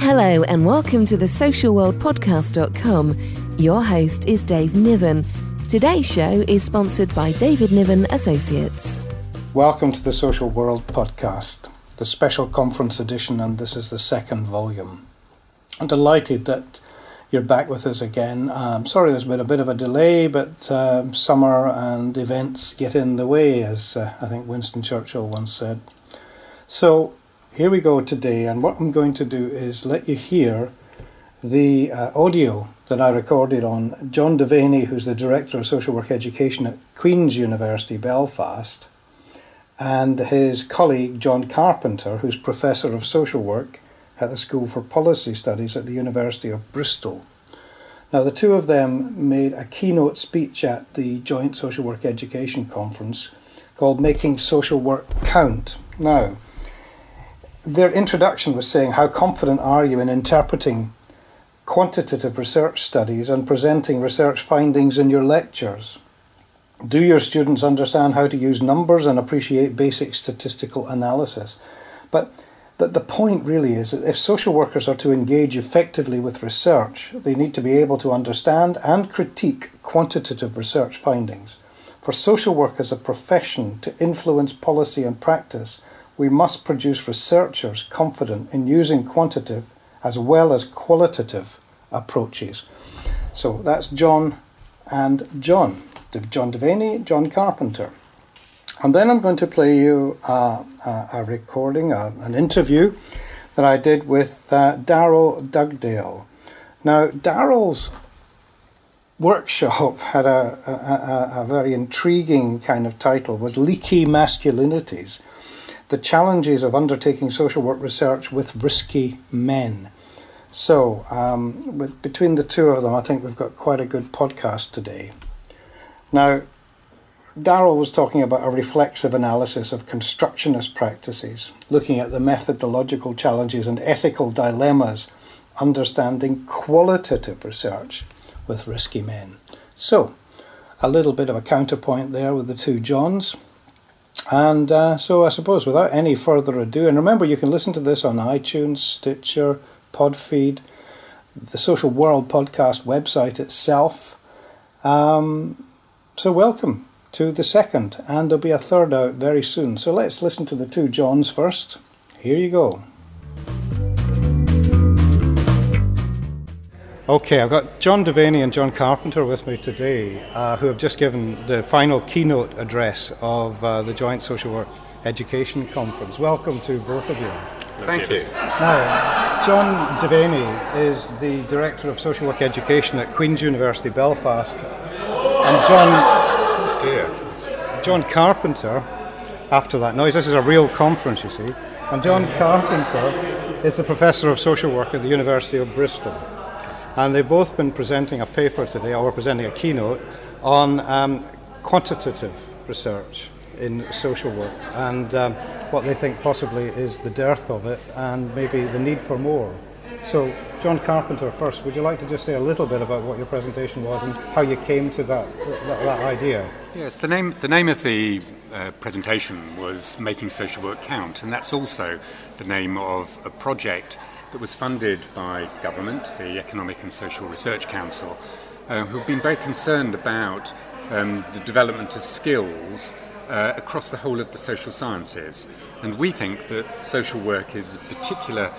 Hello, and welcome to the socialworldpodcast.com. Your host is Dave Niven. Today's show is sponsored by David Niven Associates. Welcome to the Social World podcast, the special conference edition, and this is the second volume. I'm delighted that you're back with us again. Um, sorry there's been a bit of a delay, but um, summer and events get in the way, as uh, I think Winston Churchill once said. So here we go today, and what I'm going to do is let you hear the uh, audio that I recorded on John Devaney, who's the Director of Social Work Education at Queen's University Belfast, and his colleague John Carpenter, who's Professor of Social Work at the School for Policy Studies at the University of Bristol. Now, the two of them made a keynote speech at the Joint Social Work Education Conference called Making Social Work Count. Now, their introduction was saying, How confident are you in interpreting quantitative research studies and presenting research findings in your lectures? Do your students understand how to use numbers and appreciate basic statistical analysis? But the, the point really is that if social workers are to engage effectively with research, they need to be able to understand and critique quantitative research findings. For social work as a profession to influence policy and practice, we must produce researchers confident in using quantitative as well as qualitative approaches. So that's John and John, John Devaney, John Carpenter. And then I'm going to play you uh, a, a, recording, a, an interview that I did with uh, Daryl Dugdale. Now, Daryl's workshop had a, a, a, very intriguing kind of title, was Leaky Masculinities the challenges of undertaking social work research with risky men. So, um, with, between the two of them, I think we've got quite a good podcast today. Now, Daryl was talking about a reflexive analysis of constructionist practices, looking at the methodological challenges and ethical dilemmas, understanding qualitative research with risky men. So, a little bit of a counterpoint there with the two Johns. And uh, so I suppose without any further ado, and remember you can listen to this on iTunes, Stitcher, Podfeed, the Social World podcast website itself. Um, so welcome to the second, and there'll be a third out very soon. So let's listen to the two Johns first. Here you go. Okay, I've got John Devaney and John Carpenter with me today, uh, who have just given the final keynote address of uh, the Joint Social Work Education Conference. Welcome to both of you. Thank you. Now, John Devaney is the Director of Social Work Education at Queen's University Belfast, and John. John Carpenter, after that noise, this is a real conference, you see, and John Carpenter is the Professor of Social Work at the University of Bristol. And they've both been presenting a paper today, or presenting a keynote, on um, quantitative research in social work and um, what they think possibly is the dearth of it and maybe the need for more. So, John Carpenter, first, would you like to just say a little bit about what your presentation was and how you came to that, that, that idea? Yes, the name, the name of the uh, presentation was Making Social Work Count, and that's also the name of a project that was funded by government, the Economic and Social Research Council, uh, who've been very concerned about um, the development of skills uh, across the whole of the social sciences. And we think that social work is a particular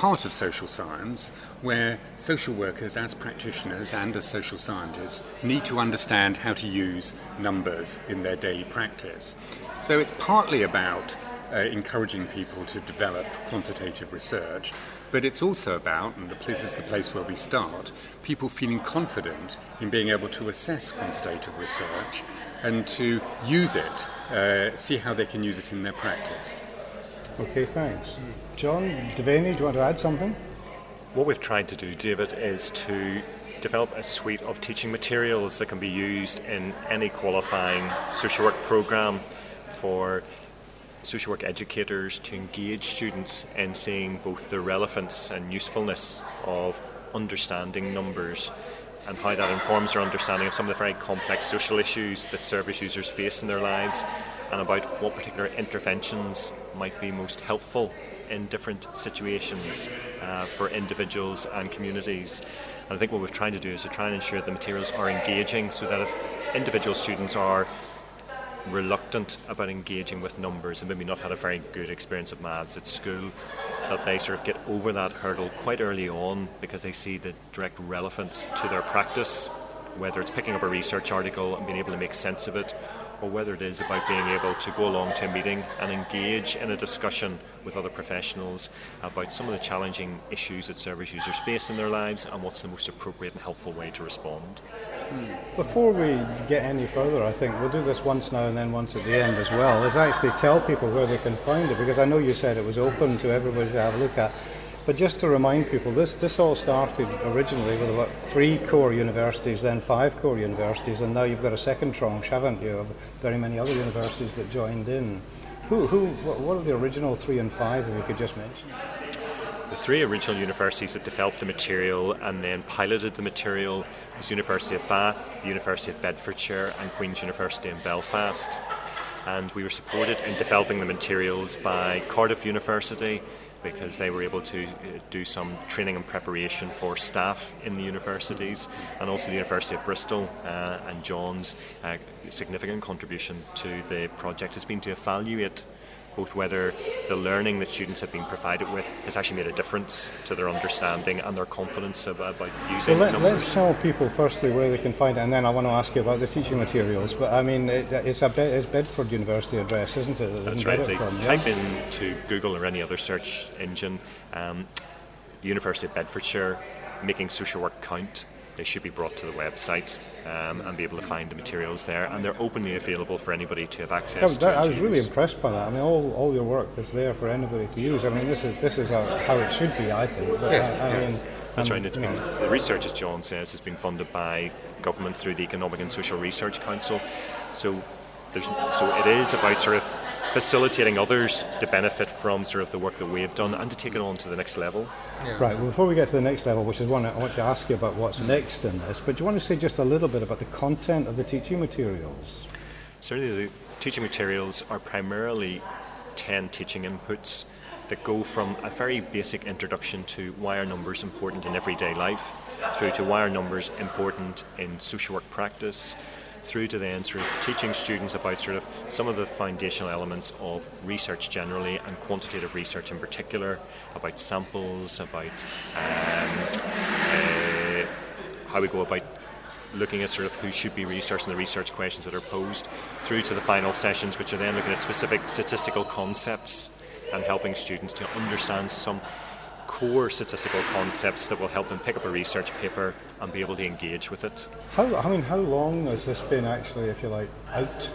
part of social science where social workers, as practitioners and as social scientists, need to understand how to use numbers in their daily practice. So it's partly about uh, encouraging people to develop quantitative research, but it's also about, and this is the place where we start, people feeling confident in being able to assess quantitative research and to use it, uh, see how they can use it in their practice. Okay, thanks. John Devaney, do you want to add something? What we've tried to do, David, is to develop a suite of teaching materials that can be used in any qualifying social work program for social work educators to engage students in seeing both the relevance and usefulness of understanding numbers and how that informs their understanding of some of the very complex social issues that service users face in their lives and about what particular interventions might be most helpful in different situations uh, for individuals and communities. And I think what we're trying to do is to try and ensure the materials are engaging so that if individual students are reluctant about engaging with numbers and maybe not had a very good experience of maths at school, that they sort of get over that hurdle quite early on because they see the direct relevance to their practice, whether it's picking up a research article and being able to make sense of it, or whether it is about being able to go along to a meeting and engage in a discussion with other professionals about some of the challenging issues that service users face in their lives and what's the most appropriate and helpful way to respond. Hmm. Before we get any further, I think we'll do this once now and then once at the end as well, is actually tell people where they can find it because I know you said it was open to everybody to have a look at. But just to remind people, this, this all started originally with about three core universities, then five core universities, and now you've got a second tranche, haven't you, of very many other universities that joined in. Who, who, what are the original three and five, if you could just mention? The three original universities that developed the material and then piloted the material was University of Bath, the University of Bedfordshire, and Queen's University in Belfast. And we were supported in developing the materials by Cardiff University, because they were able to uh, do some training and preparation for staff in the universities and also the University of Bristol uh, and John's uh, significant contribution to the project. Has been to evaluate both whether the learning that students have been provided with has actually made a difference to their understanding and their confidence about, about using so let, numbers. Let's tell people firstly where they can find it, and then I want to ask you about the teaching materials. But I mean, it, it's a it's Bedford University address, isn't it? That's right. They from, type yeah? into Google or any other search engine um, the University of Bedfordshire, making social work count. They should be brought to the website um, and be able to find the materials there. And they're openly available for anybody to have access that, to. I was really impressed by that. I mean, all, all your work is there for anybody to use. I mean, this is this is how it should be, I think. But yes, I, I yes. Mean, that's right. It's been, the research, as John says, has been funded by government through the Economic and Social Research Council. So, so it is about sort of facilitating others to benefit from sort of the work that we have done and to take it on to the next level. Yeah. Right. Well, before we get to the next level, which is one I want to ask you about what's next in this, but do you want to say just a little bit about the content of the teaching materials? Certainly, the teaching materials are primarily 10 teaching inputs that go from a very basic introduction to why are numbers important in everyday life, through to why are numbers important in social work practice, through to then sort of teaching students about sort of some of the foundational elements of research generally and quantitative research in particular, about samples, about um, uh, how we go about looking at sort of who should be researched and the research questions that are posed, through to the final sessions, which are then looking at specific statistical concepts and helping students to understand some core statistical concepts that will help them pick up a research paper and be able to engage with it. How, I mean, how long has this been actually, if you like, out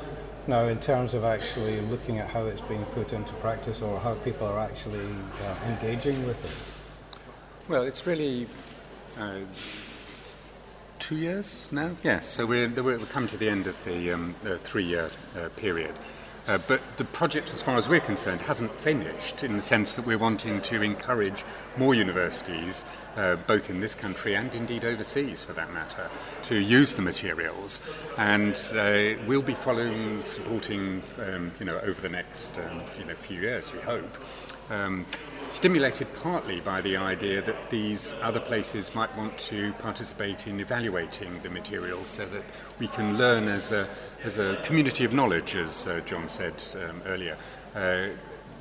now in terms of actually looking at how it's being put into practice or how people are actually uh, engaging with it? Well, it's really uh, two years now. Yes, so we're, we're coming to the end of the, um, the three-year uh, period. Uh, but the project, as far as we're concerned, hasn't finished in the sense that we're wanting to encourage more universities, uh, both in this country and indeed overseas for that matter, to use the materials. And uh, we'll be following, supporting, um, you know, over the next um, you know, few years, we hope. Um, stimulated partly by the idea that these other places might want to participate in evaluating the materials so that we can learn as a, as a community of knowledge, as uh, John said um, earlier. Uh,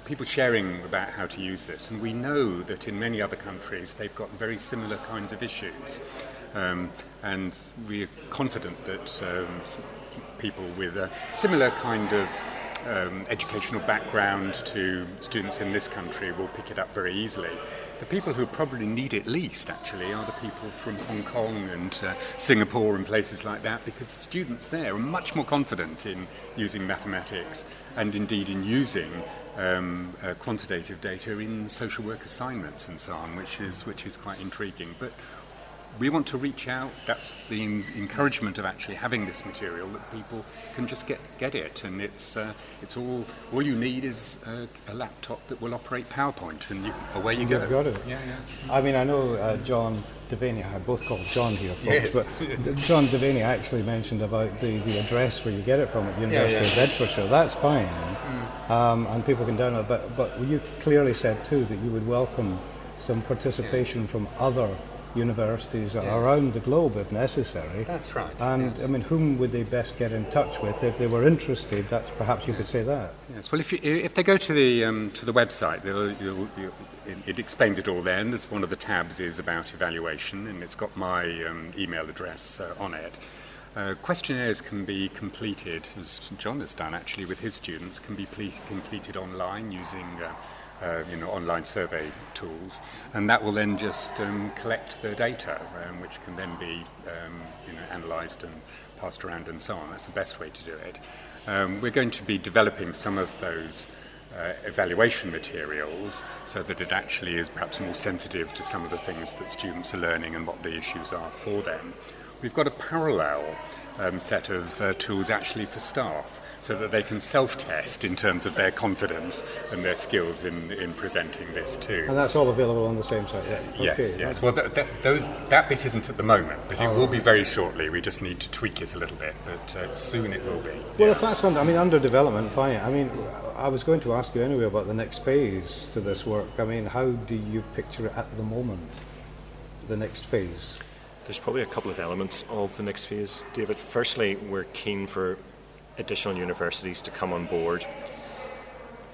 people sharing about how to use this, and we know that in many other countries they've got very similar kinds of issues. Um, and we're confident that um, people with a similar kind of um, educational background to students in this country will pick it up very easily. The people who probably need it least, actually, are the people from Hong Kong and uh, Singapore and places like that, because the students there are much more confident in using mathematics and indeed in using um, uh, quantitative data in social work assignments and so on, which is which is quite intriguing. But we want to reach out. That's the encouragement of actually having this material that people can just get get it, and it's uh, it's all all you need is a, a, laptop that will operate PowerPoint, and you, away you You've go. Got it. Yeah, yeah. I mean, I know uh, John Devaney, I both called John here, folks, Yes. but John Devaney actually mentioned about the, the address where you get it from at the University yeah. of Bedfordshire. That's fine, um, and people can download. But but you clearly said too that you would welcome some participation from other universities around the globe if necessary. That's right. And yes. I mean, whom would they best get in touch with if they were interested? That's perhaps you could say that. Yes. Well, if, you, if they go to the um, to the website, they'll, you'll, you it, it explains it all there. And there's one of the tabs is about evaluation, and it's got my um, email address uh, on it. Uh, questionnaires can be completed, as John has done actually with his students, can be ple- completed online using. Uh, uh, you know, online survey tools, and that will then just um, collect the data, um, which can then be, um, you know, analysed and passed around and so on. That's the best way to do it. Um, we're going to be developing some of those uh, evaluation materials so that it actually is perhaps more sensitive to some of the things that students are learning and what the issues are for them. We've got a parallel um, set of uh, tools actually for staff so that they can self-test in terms of their confidence and their skills in, in presenting this too. And that's all available on the same site. Yeah. Yes, Okay. yes. Well, that, that, those, that bit isn't at the moment, but it will be very shortly. We just need to tweak it a little bit, but uh, soon it will be. Well, if that's under, I mean, under development, fine. I mean, I was going to ask you anyway about the next phase to this work. I mean, how do you picture it at the moment? The next phase. There's probably a couple of elements of the next phase, David. Firstly, we're keen for additional universities to come on board.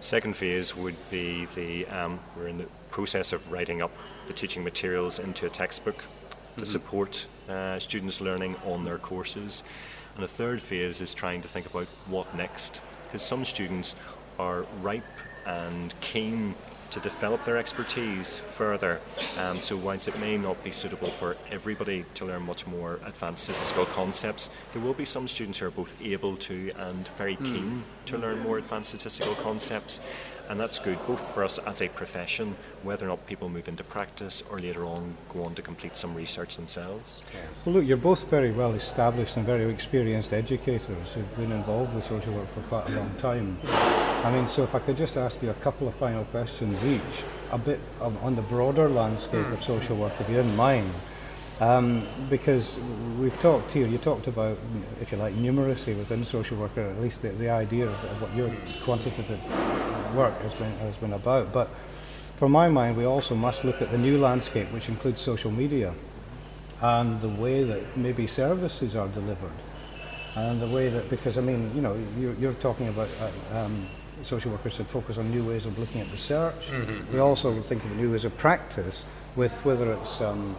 Second phase would be the um, we're in the process of writing up the teaching materials into a textbook to support uh, students learning on their courses. And the third phase is trying to think about what next, because some students are ripe and keen to develop their expertise further. Um, so, whilst it may not be suitable for everybody to learn much more advanced statistical concepts, there will be some students who are both able to and very keen to learn more advanced statistical concepts. And that's good both for us as a profession, whether or not people move into practice or later on go on to complete some research themselves. Well, look, you're both very well established and very experienced educators who've been involved with social work for quite a long time. I mean, so if I could just ask you a couple of final questions each, a bit of, on the broader landscape hmm. of social work, if you didn't mind. Um, because we've talked here, you talked about, if you like, numeracy within social work, or at least the, the idea of, of what your quantitative work has been, has been about. But for my mind, we also must look at the new landscape, which includes social media and the way that maybe services are delivered. And the way that, because I mean, you know, you're, you're talking about uh, um, social workers should focus on new ways of looking at research. We also think of new ways of practice with whether it's um,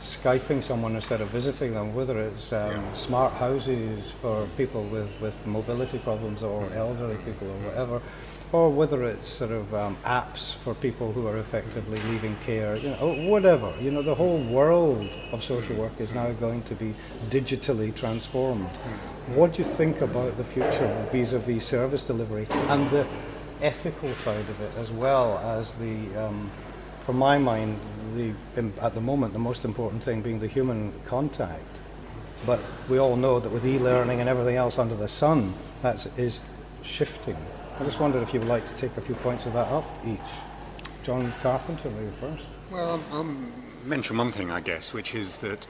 Skyping someone instead of visiting them, whether it's um, smart houses for people with, with mobility problems or elderly people or whatever, or whether it's sort of um, apps for people who are effectively leaving care, you know, whatever. You know, the whole world of social work is now going to be digitally transformed. What do you think about the future vis-a-vis service delivery and the ethical side of it as well as the um, from my mind, the, at the moment, the most important thing being the human contact. But we all know that with e-learning and everything else under the sun, that is shifting. I just wondered if you would like to take a few points of that up each. John Carpenter, maybe first. Well, I'll mention one thing, I guess, which is that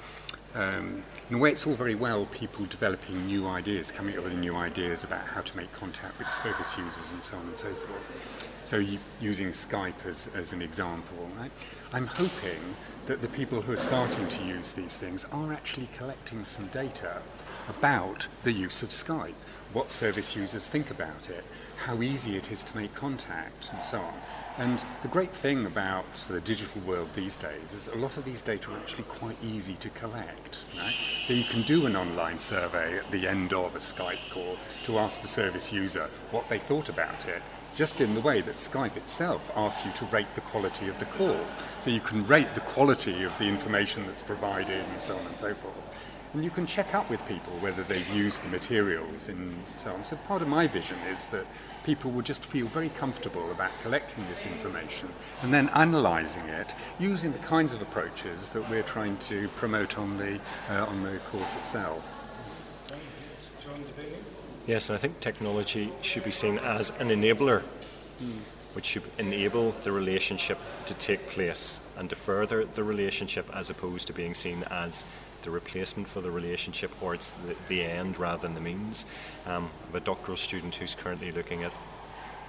um, in a way it's all very well people developing new ideas, coming up with new ideas about how to make contact with service users and so on and so forth. So using Skype as, as an example, right? I'm hoping that the people who are starting to use these things are actually collecting some data about the use of Skype, what service users think about it, how easy it is to make contact, and so on. And the great thing about the digital world these days is a lot of these data are actually quite easy to collect. Right? So you can do an online survey at the end of a Skype call to ask the service user what they thought about it, just in the way that Skype itself asks you to rate the quality of the call. So you can rate the quality of the information that's provided and so on and so forth. And you can check up with people whether they've used the materials and so on. So part of my vision is that people will just feel very comfortable about collecting this information and then analysing it using the kinds of approaches that we're trying to promote on the uh, on the course itself. Yes, and I think technology should be seen as an enabler, which should enable the relationship to take place. and to further the relationship as opposed to being seen as the replacement for the relationship or it's the, the end rather than the means. Um, I have a doctoral student who's currently looking at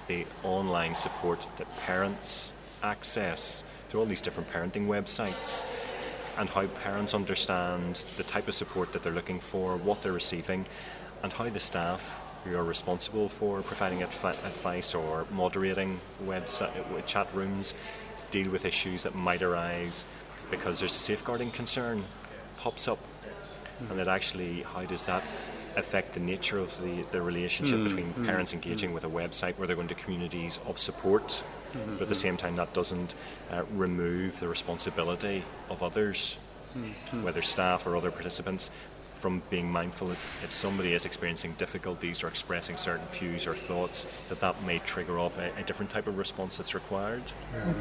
the online support that parents access through all these different parenting websites and how parents understand the type of support that they're looking for, what they're receiving, and how the staff who are responsible for providing advice or moderating website chat rooms deal with issues that might arise because there's a safeguarding concern pops up and that actually how does that affect the nature of the, the relationship mm, between mm, parents engaging mm. with a website where they're going to communities of support mm-hmm. but at the same time that doesn't uh, remove the responsibility of others mm-hmm. whether staff or other participants from being mindful that if somebody is experiencing difficulties or expressing certain views or thoughts, that that may trigger off a, a different type of response that's required.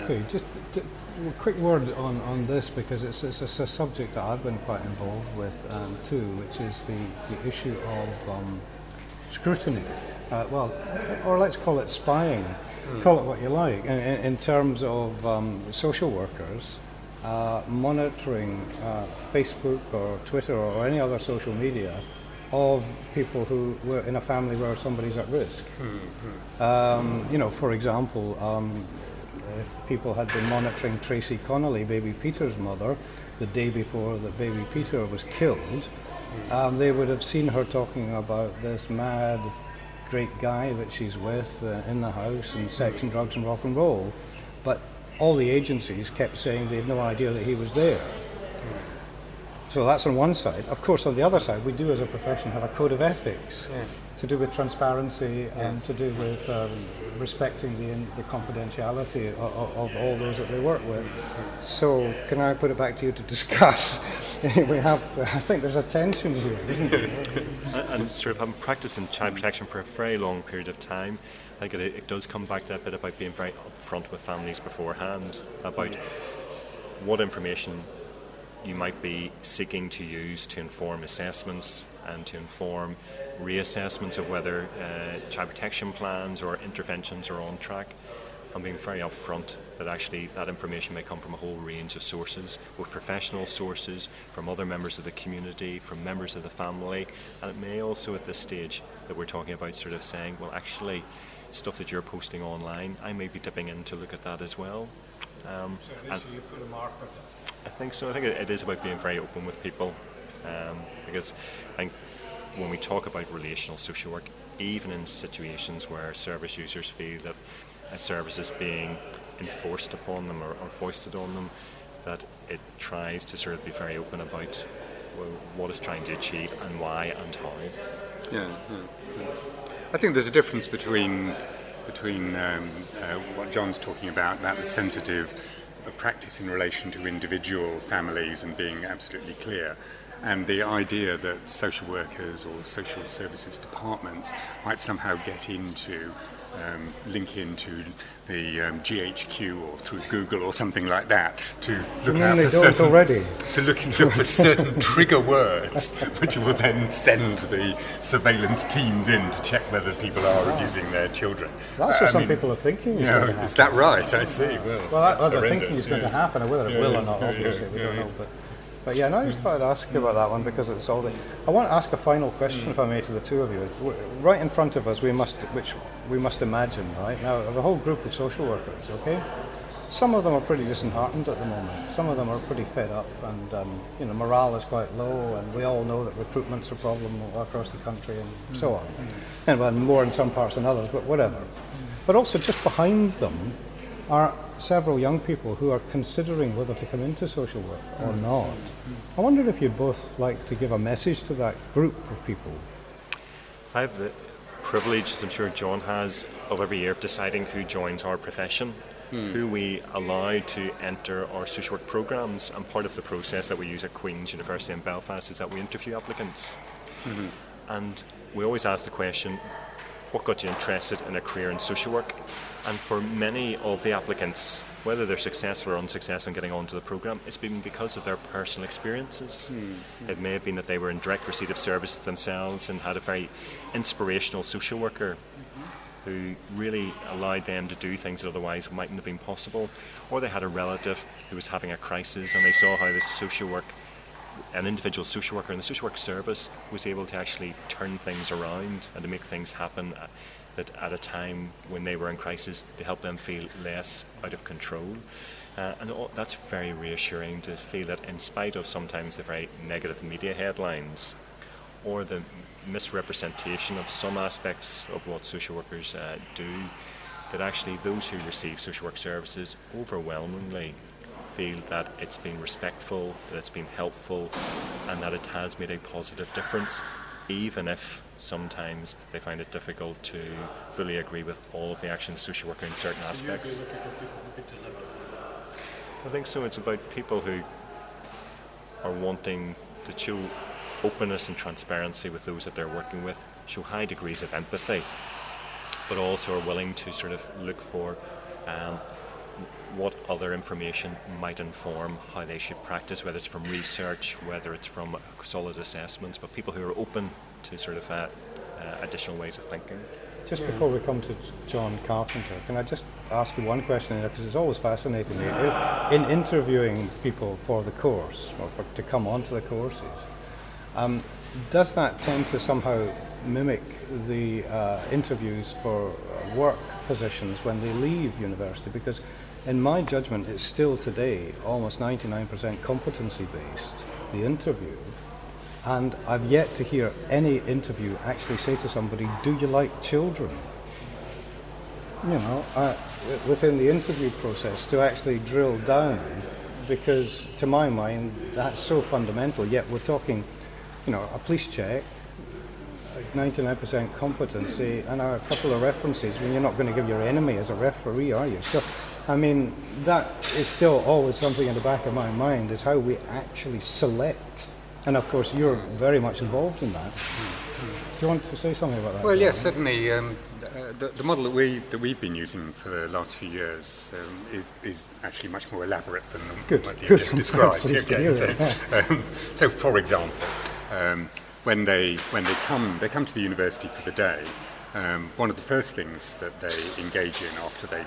Okay, just, a quick word on, on this because it's, it's, a subject that I've been quite involved with um, too, which is the, the issue of um, scrutiny. Uh, well, or let's call it spying, mm. call it what you like, in, in terms of um, social workers uh, monitoring uh, Facebook or Twitter or any other social media of people who were in a family where somebody's at risk. Mm-hmm. Um, you know, for example, um, if people had been monitoring Tracey Connelly, baby Peter's mother, the day before that baby Peter was killed, mm-hmm. um, they would have seen her talking about this mad, great guy that she's with uh, in the house and sex and drugs and rock and roll. But all the agencies kept saying they had no idea that he was there. So that's on one side. Of course, on the other side, we do as a profession have a code of ethics yes. to do with transparency yes. and to do with um, respecting the, the confidentiality of, of, all those that they work with. So, can I put it back to you to discuss? we have, I think there's a tension here, isn't there? and sort of having practiced in child protection for a very long period of time, I think it, it does come back to that bit about being very upfront with families beforehand about what information you might be seeking to use to inform assessments and to inform reassessments of whether uh, child protection plans or interventions are on track. And being very upfront that actually that information may come from a whole range of sources, both professional sources, from other members of the community, from members of the family, and it may also at this stage that we're talking about sort of saying, well actually stuff that you're posting online, I may be dipping in to look at that as well. Um, so you put a mark on it? I think so. I think it is about being very open with people um, because I think when we talk about relational social work, even in situations where service users feel that a service is being enforced upon them or, or foisted on them, that it tries to sort of be very open about well, what it's trying to achieve and why and how. Yeah, yeah, yeah. I think there's a difference between between um, uh, what John's talking about, that sensitive practice in relation to individual families and being absolutely clear, and the idea that social workers or social services departments might somehow get into um, link into the um, GCHQ or through Google or something like that to look out for certain, already. to look, look for certain trigger words, which will then send the surveillance teams in to check whether people are wow. abusing their children. That's uh, what I some mean, people are thinking. Is, you know, is that right? I see. Well, well, that, well thinking is going to happen, whether it will or not, obviously, we don't know. But but yeah, I just thought I'd ask you about that one because it's all the. I want to ask a final question, mm. if I may, to the two of you. Right in front of us, we must, which we must imagine, right now, a whole group of social workers. Okay, some of them are pretty disheartened at the moment. Some of them are pretty fed up, and um, you know, morale is quite low. And we all know that recruitment's a problem across the country, and mm. so on. Mm. And more in some parts than others, but whatever. But also, just behind them are several young people who are considering whether to come into social work or not. I wonder if you'd both like to give a message to that group of people. I have the privilege, as I'm sure John has, of every year of deciding who joins our profession, mm. who we allow to enter our social work programs. And part of the process that we use at Queen's University in Belfast is that we interview applicants. Mm-hmm. And we always ask the question, what got you interested in a career in social work? And for many of the applicants, whether they're successful or unsuccessful in getting onto the program, it's been because of their personal experiences. Mm-hmm. It may have been that they were in direct receipt of services themselves and had a very inspirational social worker. Mm-hmm. who really allowed them to do things that otherwise mightn't have been possible, or they had a relative who was having a crisis and they saw how the social work, an individual social worker in the social work service was able to actually turn things around and to make things happen uh, that at a time when they were in crisis to help them feel less out of control. Uh, and that's very reassuring to feel that, in spite of sometimes the very negative media headlines or the misrepresentation of some aspects of what social workers uh, do, that actually those who receive social work services overwhelmingly feel that it's been respectful, that it's been helpful, and that it has made a positive difference, even if sometimes they find it difficult to fully agree with all of the actions of social worker in certain so aspects. I think so. It's about people who are wanting to show openness and transparency with those that they're working with, show high degrees of empathy, but also are willing to sort of look for um, what other information might inform how they should practice, whether it's from research, whether it's from solid assessments, but people who are open to sort of uh, uh, additional ways of thinking. Just before we come to John Carpenter, can I just ask you one question because it's always fascinating me. In interviewing people for the course or for, to come onto the courses, um, does that tend to somehow mimic the uh, interviews for work positions when they leave university? Because, in my judgment, it's still today almost 99% competency based, the interview. And I've yet to hear any interview actually say to somebody, Do you like children? You know, within the interview process to actually drill down, because to my mind, that's so fundamental. Yet we're talking, you know, a police check, 99% competency, and a couple of references when you're not going to give your enemy as a referee, are you? So, I mean, that is still always something in the back of my mind is how we actually select and of course, you're very much involved in that. Do you want to say something about that? Well, yes, certainly. Um, uh, the, the, model that we that we've been using for the last few years um, is is actually much more elaborate than good, what you good. just described. okay, so, um, so, for example, um, when they when they come they come to the university for the day, um, one of the first things that they engage in after they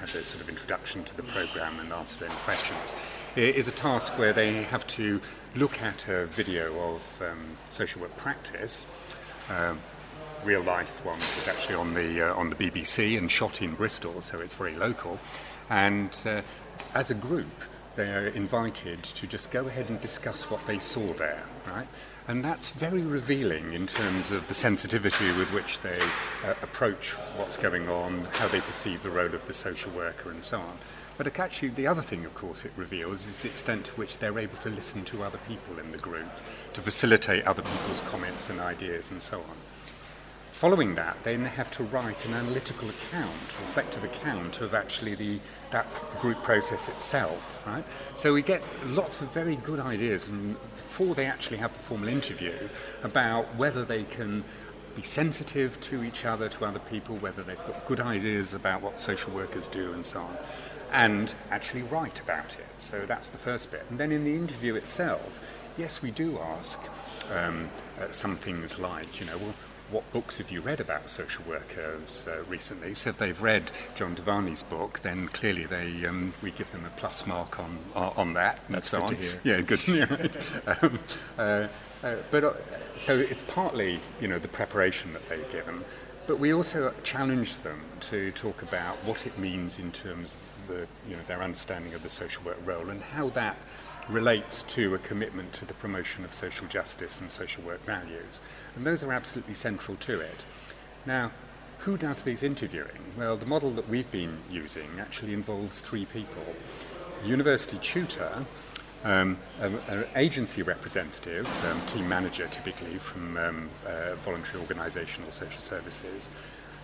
have their sort of introduction to the program and answer any questions is a task where they have to look at a video of um, social work practice. Um, real life one was actually on the uh, on the BBC and shot in Bristol, so it's very local. And uh, as a group, they are invited to just go ahead and discuss what they saw there, right? And that's very revealing in terms of the sensitivity with which they uh, approach what's going on, how they perceive the role of the social worker, and so on. But actually, the other thing, of course, it reveals is the extent to which they're able to listen to other people in the group, to facilitate other people's comments and ideas and so on. Following that, they then have to write an analytical account, reflective account of actually the, that group process itself. Right? So we get lots of very good ideas before they actually have the formal interview about whether they can be sensitive to each other, to other people, whether they've got good ideas about what social workers do, and so on and actually write about it. So that's the first bit. And then in the interview itself, yes, we do ask um, uh, some things like, you know, well, what books have you read about social workers uh, recently? So if they've read John Devaney's book, then clearly they um, we give them a plus mark on on that and so on. Yeah, good. um, uh, uh, but uh, so it's partly you know the preparation that they've given, but we also challenge them to talk about what it means in terms the, you know, their understanding of the social work role and how that relates to a commitment to the promotion of social justice and social work values. And those are absolutely central to it. Now, who does these interviewing? Well, the model that we've been using actually involves three people university tutor, um, an agency representative, um, team manager typically from um, uh, voluntary organisation or social services,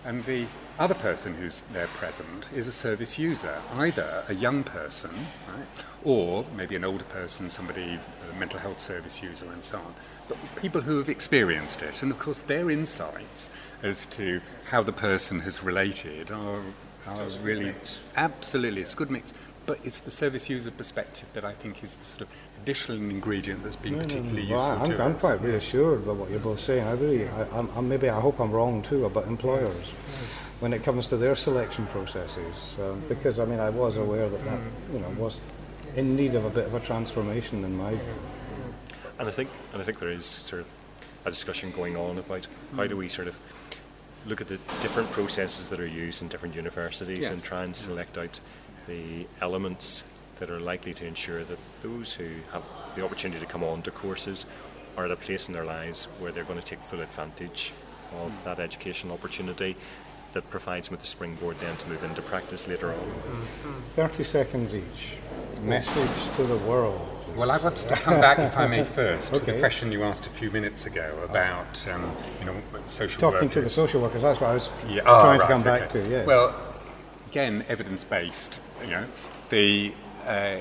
and the other person who's there present is a service user, either a young person, right, or maybe an older person, somebody, a mental health service user, and so on. But people who have experienced it, and of course their insights as to how the person has related are, are really absolutely it's a good mix. But it's the service user perspective that I think is the sort of additional ingredient that's been No, no, no. particularly Well, useful I'm, to I'm us. quite reassured by what you're both saying. I really, I, I'm, I'm, maybe I hope I'm wrong too about employers when it comes to their selection processes, um, because I mean I was aware that that you know was in need of a bit of a transformation in my view. And I think, and I think there is sort of a discussion going on about how do we sort of look at the different processes that are used in different universities and try and select out the elements that are likely to ensure that those who have the opportunity to come on to courses are at a place in their lives where they're going to take full advantage of hmm. that educational opportunity that provides them with the springboard then to move into practice later on. Hmm. Thirty seconds each. Message to the world. Well, I wanted to come back, if I may, first to the question you asked a few minutes ago about, um, you know, social Talking to the social workers, that's what I was Yeah. oh, trying ah, right, to come back to. Yes. Well, again, evidence-based. You know, the uh,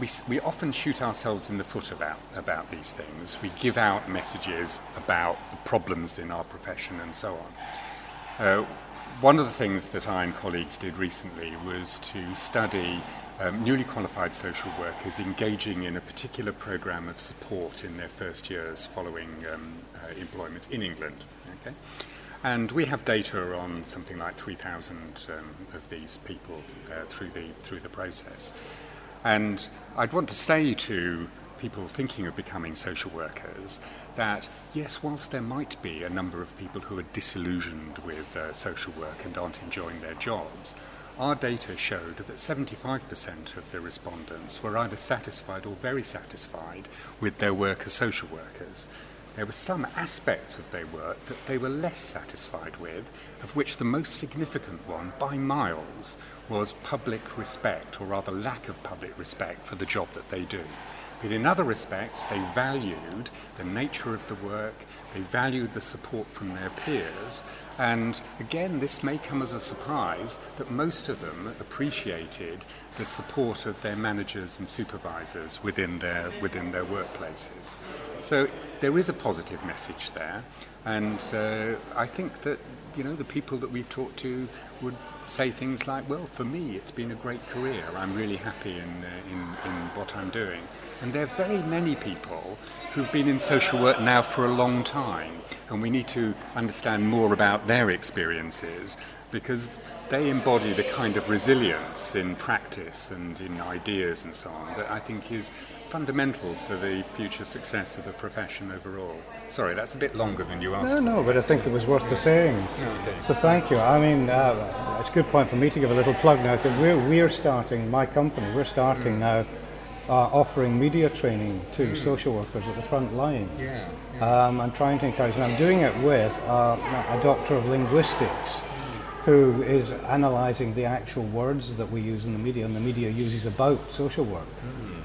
we we often shoot ourselves in the foot about about these things. We give out messages about the problems in our profession and so on. Uh, one of the things that I and colleagues did recently was to study um, newly qualified social workers engaging in a particular program of support in their first years following um, uh, employment in England. Okay? And we have data on something like 3,000 um, of these people uh, through, the, through the process. And I'd want to say to people thinking of becoming social workers that, yes, whilst there might be a number of people who are disillusioned with uh, social work and aren't enjoying their jobs, our data showed that 75% of the respondents were either satisfied or very satisfied with their work as social workers. There were some aspects of their work that they were less satisfied with, of which the most significant one, by miles, was public respect, or rather lack of public respect for the job that they do. But in other respects, they valued the nature of the work, they valued the support from their peers, and again, this may come as a surprise that most of them appreciated the support of their managers and supervisors within their, within their workplaces. So there is a positive message there, and uh, I think that you know the people that we've talked to would say things like, "Well, for me, it's been a great career. I'm really happy in uh, in, in what I'm doing." And there are very many people who've been in social work now for a long time, and we need to understand more about their experiences because they embody the kind of resilience in practice and in ideas and so on that I think is fundamental for the future success of the profession overall. Sorry, that's a bit longer than you asked. No, for. no, but I think it was worth the saying. So thank you. I mean, uh, it's a good point for me to give a little plug now because we're, we're starting, my company, we're starting Mm. now uh, offering media training to social workers at the front line. Yeah. Um, I'm trying to encourage, and I'm doing it with uh, a doctor of linguistics who is analysing the actual words that we use in the media and the media uses about social work.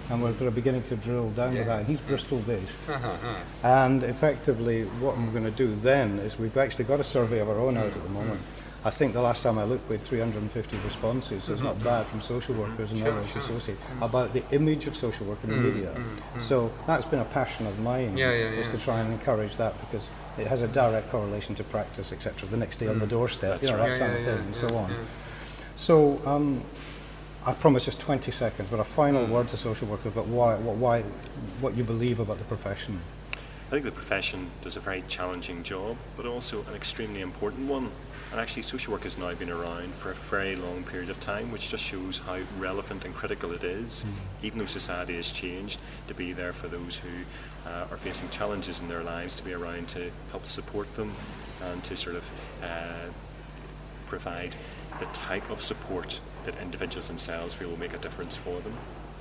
And we're, we're beginning to drill down to that. He's Bristol based. Uh-huh, uh-huh. And effectively, what I'm going to do then is we've actually got a survey of our own out at the moment. I think the last time I looked, we had 350 responses, so it's not mm-hmm. bad from social mm-hmm. workers and others associated mm-hmm. about the image of social work in the media. So that's been a passion of mine, Yeah, yeah, is yeah. to try and encourage that because it has a direct correlation to practice, etc. The next day on the mm. doorstep, you know, that kind of thing, and so on. So um, I promise just 20 seconds, but a final Hmm. word to social workers about why, what, why, what you believe about the profession. I think the profession does a very challenging job, but also an extremely important one. And actually, social work has now been around for a very long period of time, which just shows how relevant and critical it is, even though society has changed, to be there for those who uh, are facing challenges in their lives, to be around to help support them and to sort of uh, provide the type of support that individuals themselves feel will make a difference for them.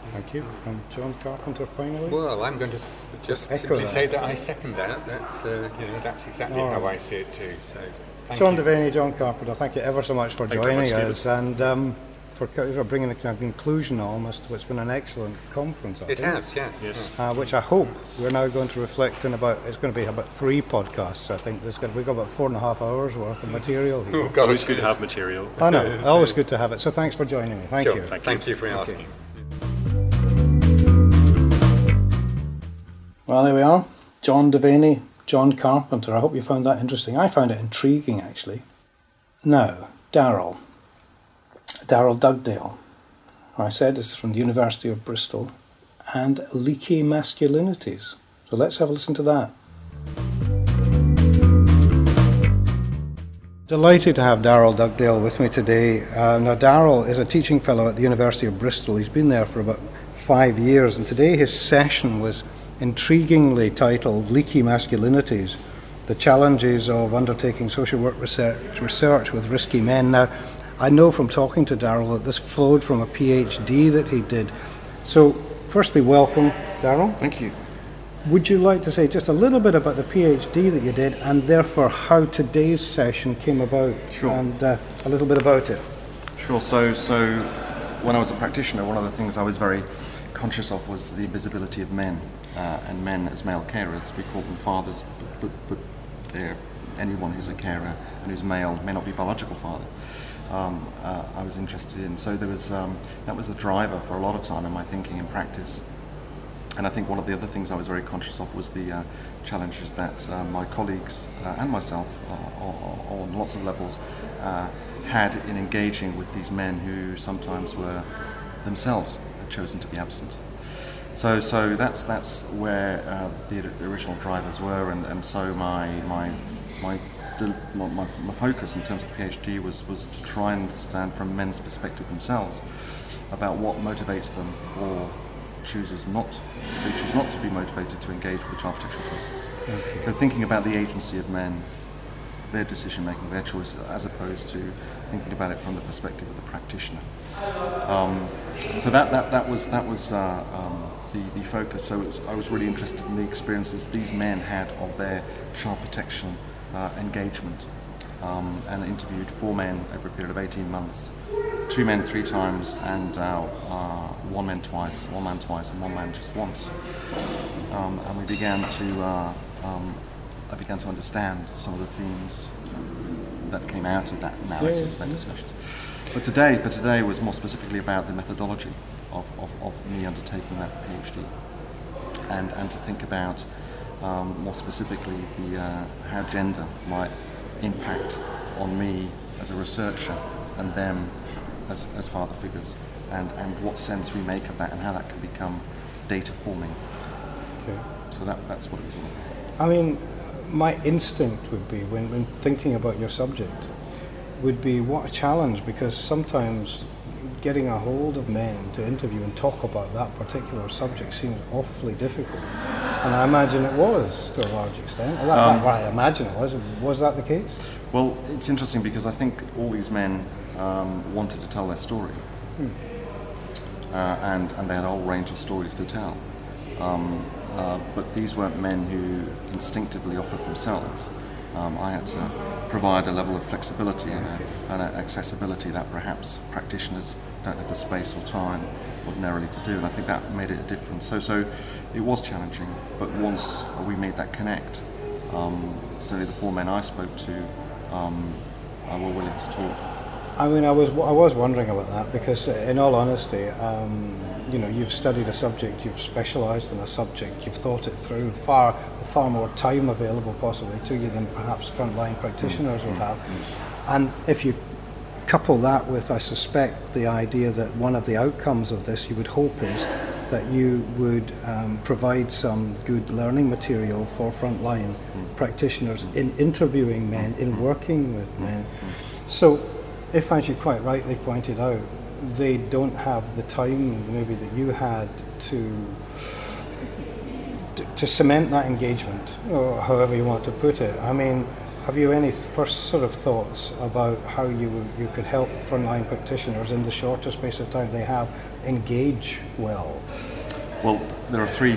Thank you. And John Carpenter, finally. Well, I'm going to s- just Echo simply that. say that I second that. That's uh, you know that's exactly All how. I see it too. So, thank John you. Devaney, John Carpenter, thank you ever so much for Thank joining much, David. us and um, for bringing a kind of conclusion almost to what's been an excellent conference. I It think. has, yes. Yes. Uh, which I hope we're now going to reflect in about. It's going to be about three podcasts. I think there's going we've got about four and a half hours worth of material here. Oh, It's God, always good to have material. I know, always good to have it. So thanks for joining me. Thank Sure. you. Thank, Thank you. you. for Thank you. asking. Well, there we are. John Devaney, John Carpenter. I hope you found that interesting. I found it intriguing, actually. Now, Daryl. Daryl Dugdale. I said this is from the University of Bristol, and leaky masculinities. So let's have a listen to that. Delighted to have Daryl Dugdale with me today. Uh, now, Daryl is a teaching fellow at the University of Bristol. He's been there for about five years, and today his session was intriguingly titled Leaky Masculinities The Challenges of Undertaking Social Work Research, research with Risky Men. Now, I know from talking to Daryl that this flowed from a PhD that he did. So, firstly, welcome, Daryl. Thank you. Would you like to say just a little bit about the PhD that you did and therefore how today's session came about? Sure. And uh, a little bit about it. Sure. So, so when I was a practitioner, one of the things I was very conscious of was the invisibility of men uh, and men as male carers. We call them fathers, but, but, but they're anyone who's a carer and who's male may not be biological father. Um, uh, I was interested in. So there was um, that was the driver for a lot of time in my thinking and practice. And I think one of the other things I was very conscious of was the uh, challenges that uh, my colleagues uh, and myself, uh, on lots of levels, uh, had in engaging with these men who sometimes were themselves chosen to be absent. So, so that's that's where the original drivers were, and, and so my my my, my my focus in terms of the PhD was was to try and understand from men's perspective themselves about what motivates them or chooses not, they choose not to be motivated to engage with the child protection process. Okay. So thinking about the agency of men, their decision making, their choice, as opposed to thinking about it from the perspective of the practitioner. Um, so that, that, that was, that was uh, um, the, the focus. So was, I was really interested in the experiences these men had of their child protection engagement um, and interviewed four men over a period of 18 months two men three times and uh, uh, one man twice, one man twice, and one man just once. Um, and we began to, uh, um, I began to understand some of the themes that came out of that narrative, yeah, that discussion. But today, but today was more specifically about the methodology of, of, of me undertaking that PhD, and and to think about um, more specifically the uh, how gender might impact on me as a researcher and them as, as father figures and, and what sense we make of that and how that can become data forming. Okay. So that, that's what it was all about. I mean, my instinct would be when, when thinking about your subject would be what a challenge because sometimes getting a hold of men to interview and talk about that particular subject seems awfully difficult. And I imagine it was to a large extent. That, um, that, well, I imagine it was. Was that the case? Well, it's interesting because I think all these men um, wanted to tell their story. Hmm. Uh, and, and they had a whole range of stories to tell. Um, uh, but these weren't men who instinctively offered themselves. Um, I had to provide a level of flexibility and, a, and a accessibility that perhaps practitioners don't have the space or time ordinarily to do, and I think that made it a difference. So, so it was challenging, but once we made that connect, um, certainly the four men I spoke to um, were willing to talk. I mean, I was I was wondering about that because, uh, in all honesty, um, you know, you've studied a subject, you've specialised in a subject, you've thought it through. Far far more time available possibly to you than perhaps frontline practitioners would have. And if you couple that with, I suspect, the idea that one of the outcomes of this you would hope is that you would um, provide some good learning material for frontline mm-hmm. practitioners in interviewing men, in mm-hmm. working with mm-hmm. men. So if, as you quite rightly pointed out, they don't have the time maybe that you had to to, cement that engagement, or however you want to put it. I mean, have you any first sort of thoughts about how you you could help frontline practitioners in the shorter space of time they have engage well? Well, there are three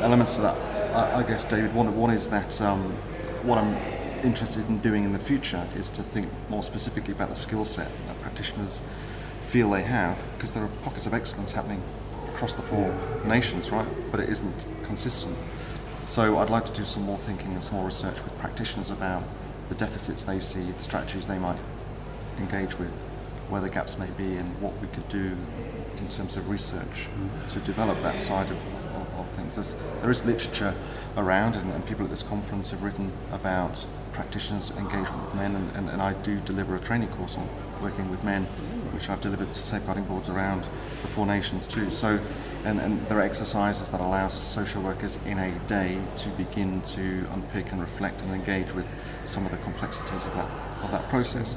elements to that. I, I guess, David. One, one is that um, what I'm interested in doing in the future is to think more specifically about the skill set that practitioners feel they have, because there are pockets of excellence happening across the four yeah. nations, right? But it isn't consistent. So I'd like to do some more thinking and some more research with practitioners about the deficits they see, the strategies they might engage with, where the gaps may be, and what we could do in terms of research to develop that side of, of things. There's, there is literature around, and, and, people at this conference have written about practitioners' engagement with men, and, and, and I do deliver a training course on working with men, which I've delivered to safeguarding boards around the Four Nations too. So, and, and there are exercises that allow social workers in a day to begin to unpick and reflect and engage with some of the complexities of that of that process.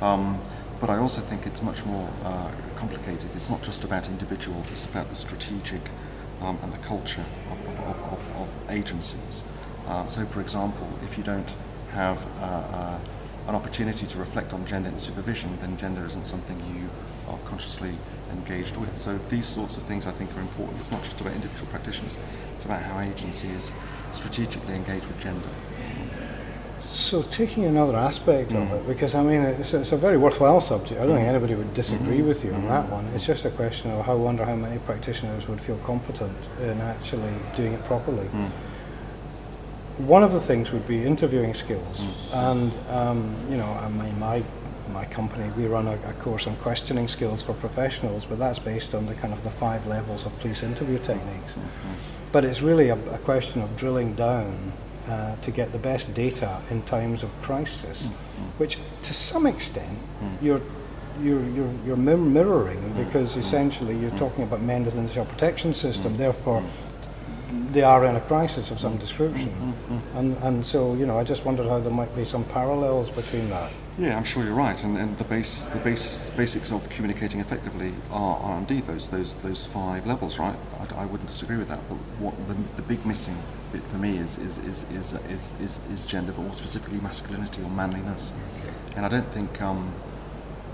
Um, but I also think it's much more uh, complicated. It's not just about individuals, it's about the strategic um, and the culture of, of, of, of agencies. Uh, so, for example, if you don't have uh, uh, an opportunity to reflect on gender in supervision, then gender isn't something you are consciously engaged with. So, these sorts of things I think are important. It's not just about individual practitioners, it's about how agencies strategically engage with gender. So taking another aspect mm. of it, because I mean it's, it's, a very worthwhile subject. I don't think anybody would disagree mm-hmm. with you on that mm-hmm. one. It's just a question of how I wonder how many practitioners would feel competent in actually doing it properly. Mm. One of the things would be interviewing skills, mm. and um, you know, I mean, my my company we run a, a, course on questioning skills for professionals, but that's based on the kind of the five levels of police interview techniques. Mm-hmm. But it's really a, a question of drilling down uh, to get the best data in times of crisis, mm-hmm. which to some extent mm. you're you're, you're, you're mirroring mm. because essentially you're talking about men within the child protection system, therefore they are in a crisis of some mm-hmm. description. Mm-hmm. Mm-hmm. And, and so, you know, I just wondered how there might be some parallels between that. Yeah, I'm sure you're right, and, and the base, the base, basics of communicating effectively are, are indeed those, those, those five levels, right? I, I wouldn't disagree with that. But what the, the big missing bit for me is is, is, is, is, is, is gender, but more specifically masculinity or manliness. And I don't think um,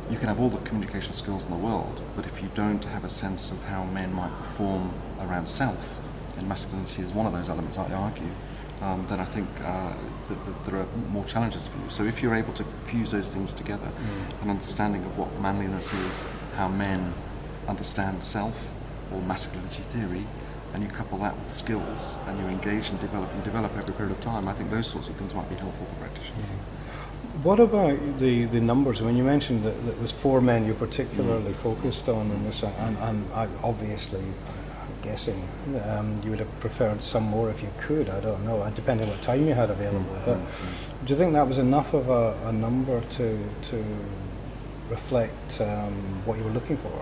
you can have all the communication skills in the world, but if you don't have a sense of how men might perform around self, and masculinity is one of those elements, I argue, um, then I think uh, that, that there are more challenges for you. So if you're able to fuse those things together, mm. an understanding of what manliness is, how men understand self or masculinity theory, and you couple that with skills and you engage and develop and develop every period of time, I think those sorts of things might be helpful for practitioners. Mm-hmm. What about the, the numbers? When you mentioned that, that it was four men you particularly mm. focused on in this, and, and I, obviously, guessing um, you would have preferred some more if you could. I don't know, depending on what time you had available. Mm. But do you think that was enough of a, a number to to reflect um, what you were looking for?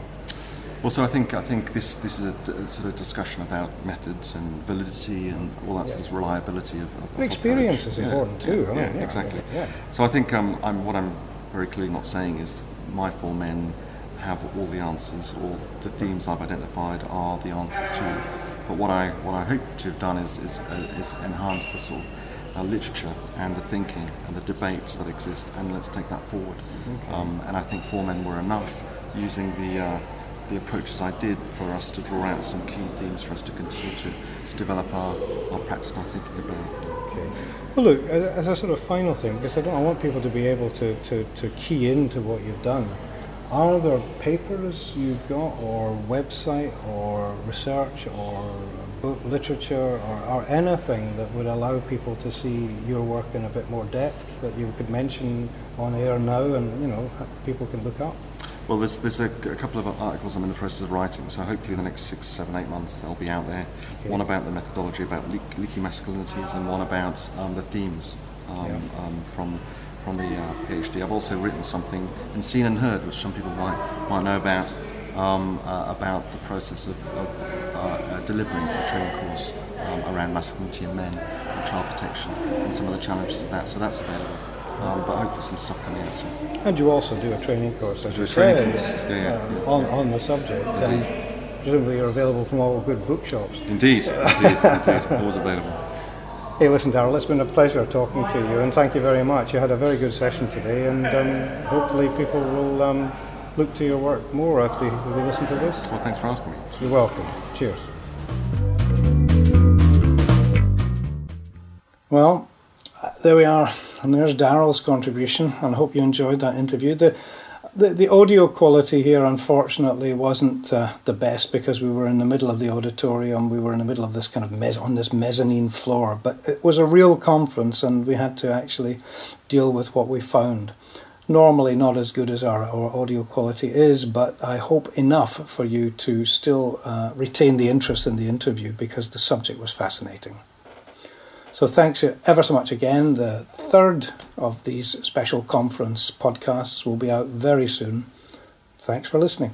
Well, so I think I think this this is a, sort of discussion about methods and validity and all that yeah. sort of reliability of, of, of experience is important yeah, too. Yeah, I yeah exactly. So I think um, I'm what I'm very clearly not saying is my four men have all the answers or the themes I've identified are the answers to. But what I what I hope to have done is is, uh, is enhance the sort of uh, literature and the thinking and the debates that exist, and let's take that forward. Okay. Um, and I think four men were enough using the uh, the approaches I did for us to draw out some key themes for us to continue to, to develop our, our practice and our thinking about. Okay. Well, look, as a sort of final thing, because I, don't, I want people to be able to, to, to key into what you've done, are there papers you've got, or website, or research, or book literature, or, or anything that would allow people to see your work in a bit more depth that you could mention on air now and, you know, people can look up? Well, there's, there's a, a, couple of articles I'm in the process of writing, so hopefully in the next six, seven, eight months they'll be out there. Okay. One about the methodology about le- leaky masculinities, and one about um, the themes um, yeah. um, from from the uh, PhD. I've also written something and seen and heard, which some people might might know about, um, uh, about the process of, of uh, uh delivering a training course um, around masculinity in men and child protection and some of the challenges of that. So that's available um, but hopefully some stuff coming out soon. And you also do a training course, as you said, yeah, yeah, uh, yeah. On, on the subject. Indeed. And presumably you're available from all good bookshops. Indeed, indeed, indeed, always available. Hey, listen, Daryl, it's been a pleasure talking to you, and thank you very much. You had a very good session today, and um, hopefully people will um, look to your work more if they, if they listen to this. Well, thanks for asking me. You're welcome. Cheers. Well, uh, there we are. And there's Daryl's contribution, and I hope you enjoyed that interview. The, the, the audio quality here, unfortunately, wasn't uh, the best because we were in the middle of the auditorium. We were in the middle of this kind of mez- on this mezzanine floor, but it was a real conference, and we had to actually deal with what we found. normally not as good as our, our audio quality is, but I hope enough for you to still uh, retain the interest in the interview because the subject was fascinating. So thanks ever so much again. The third of these special conference podcasts will be out very soon. Thanks for listening.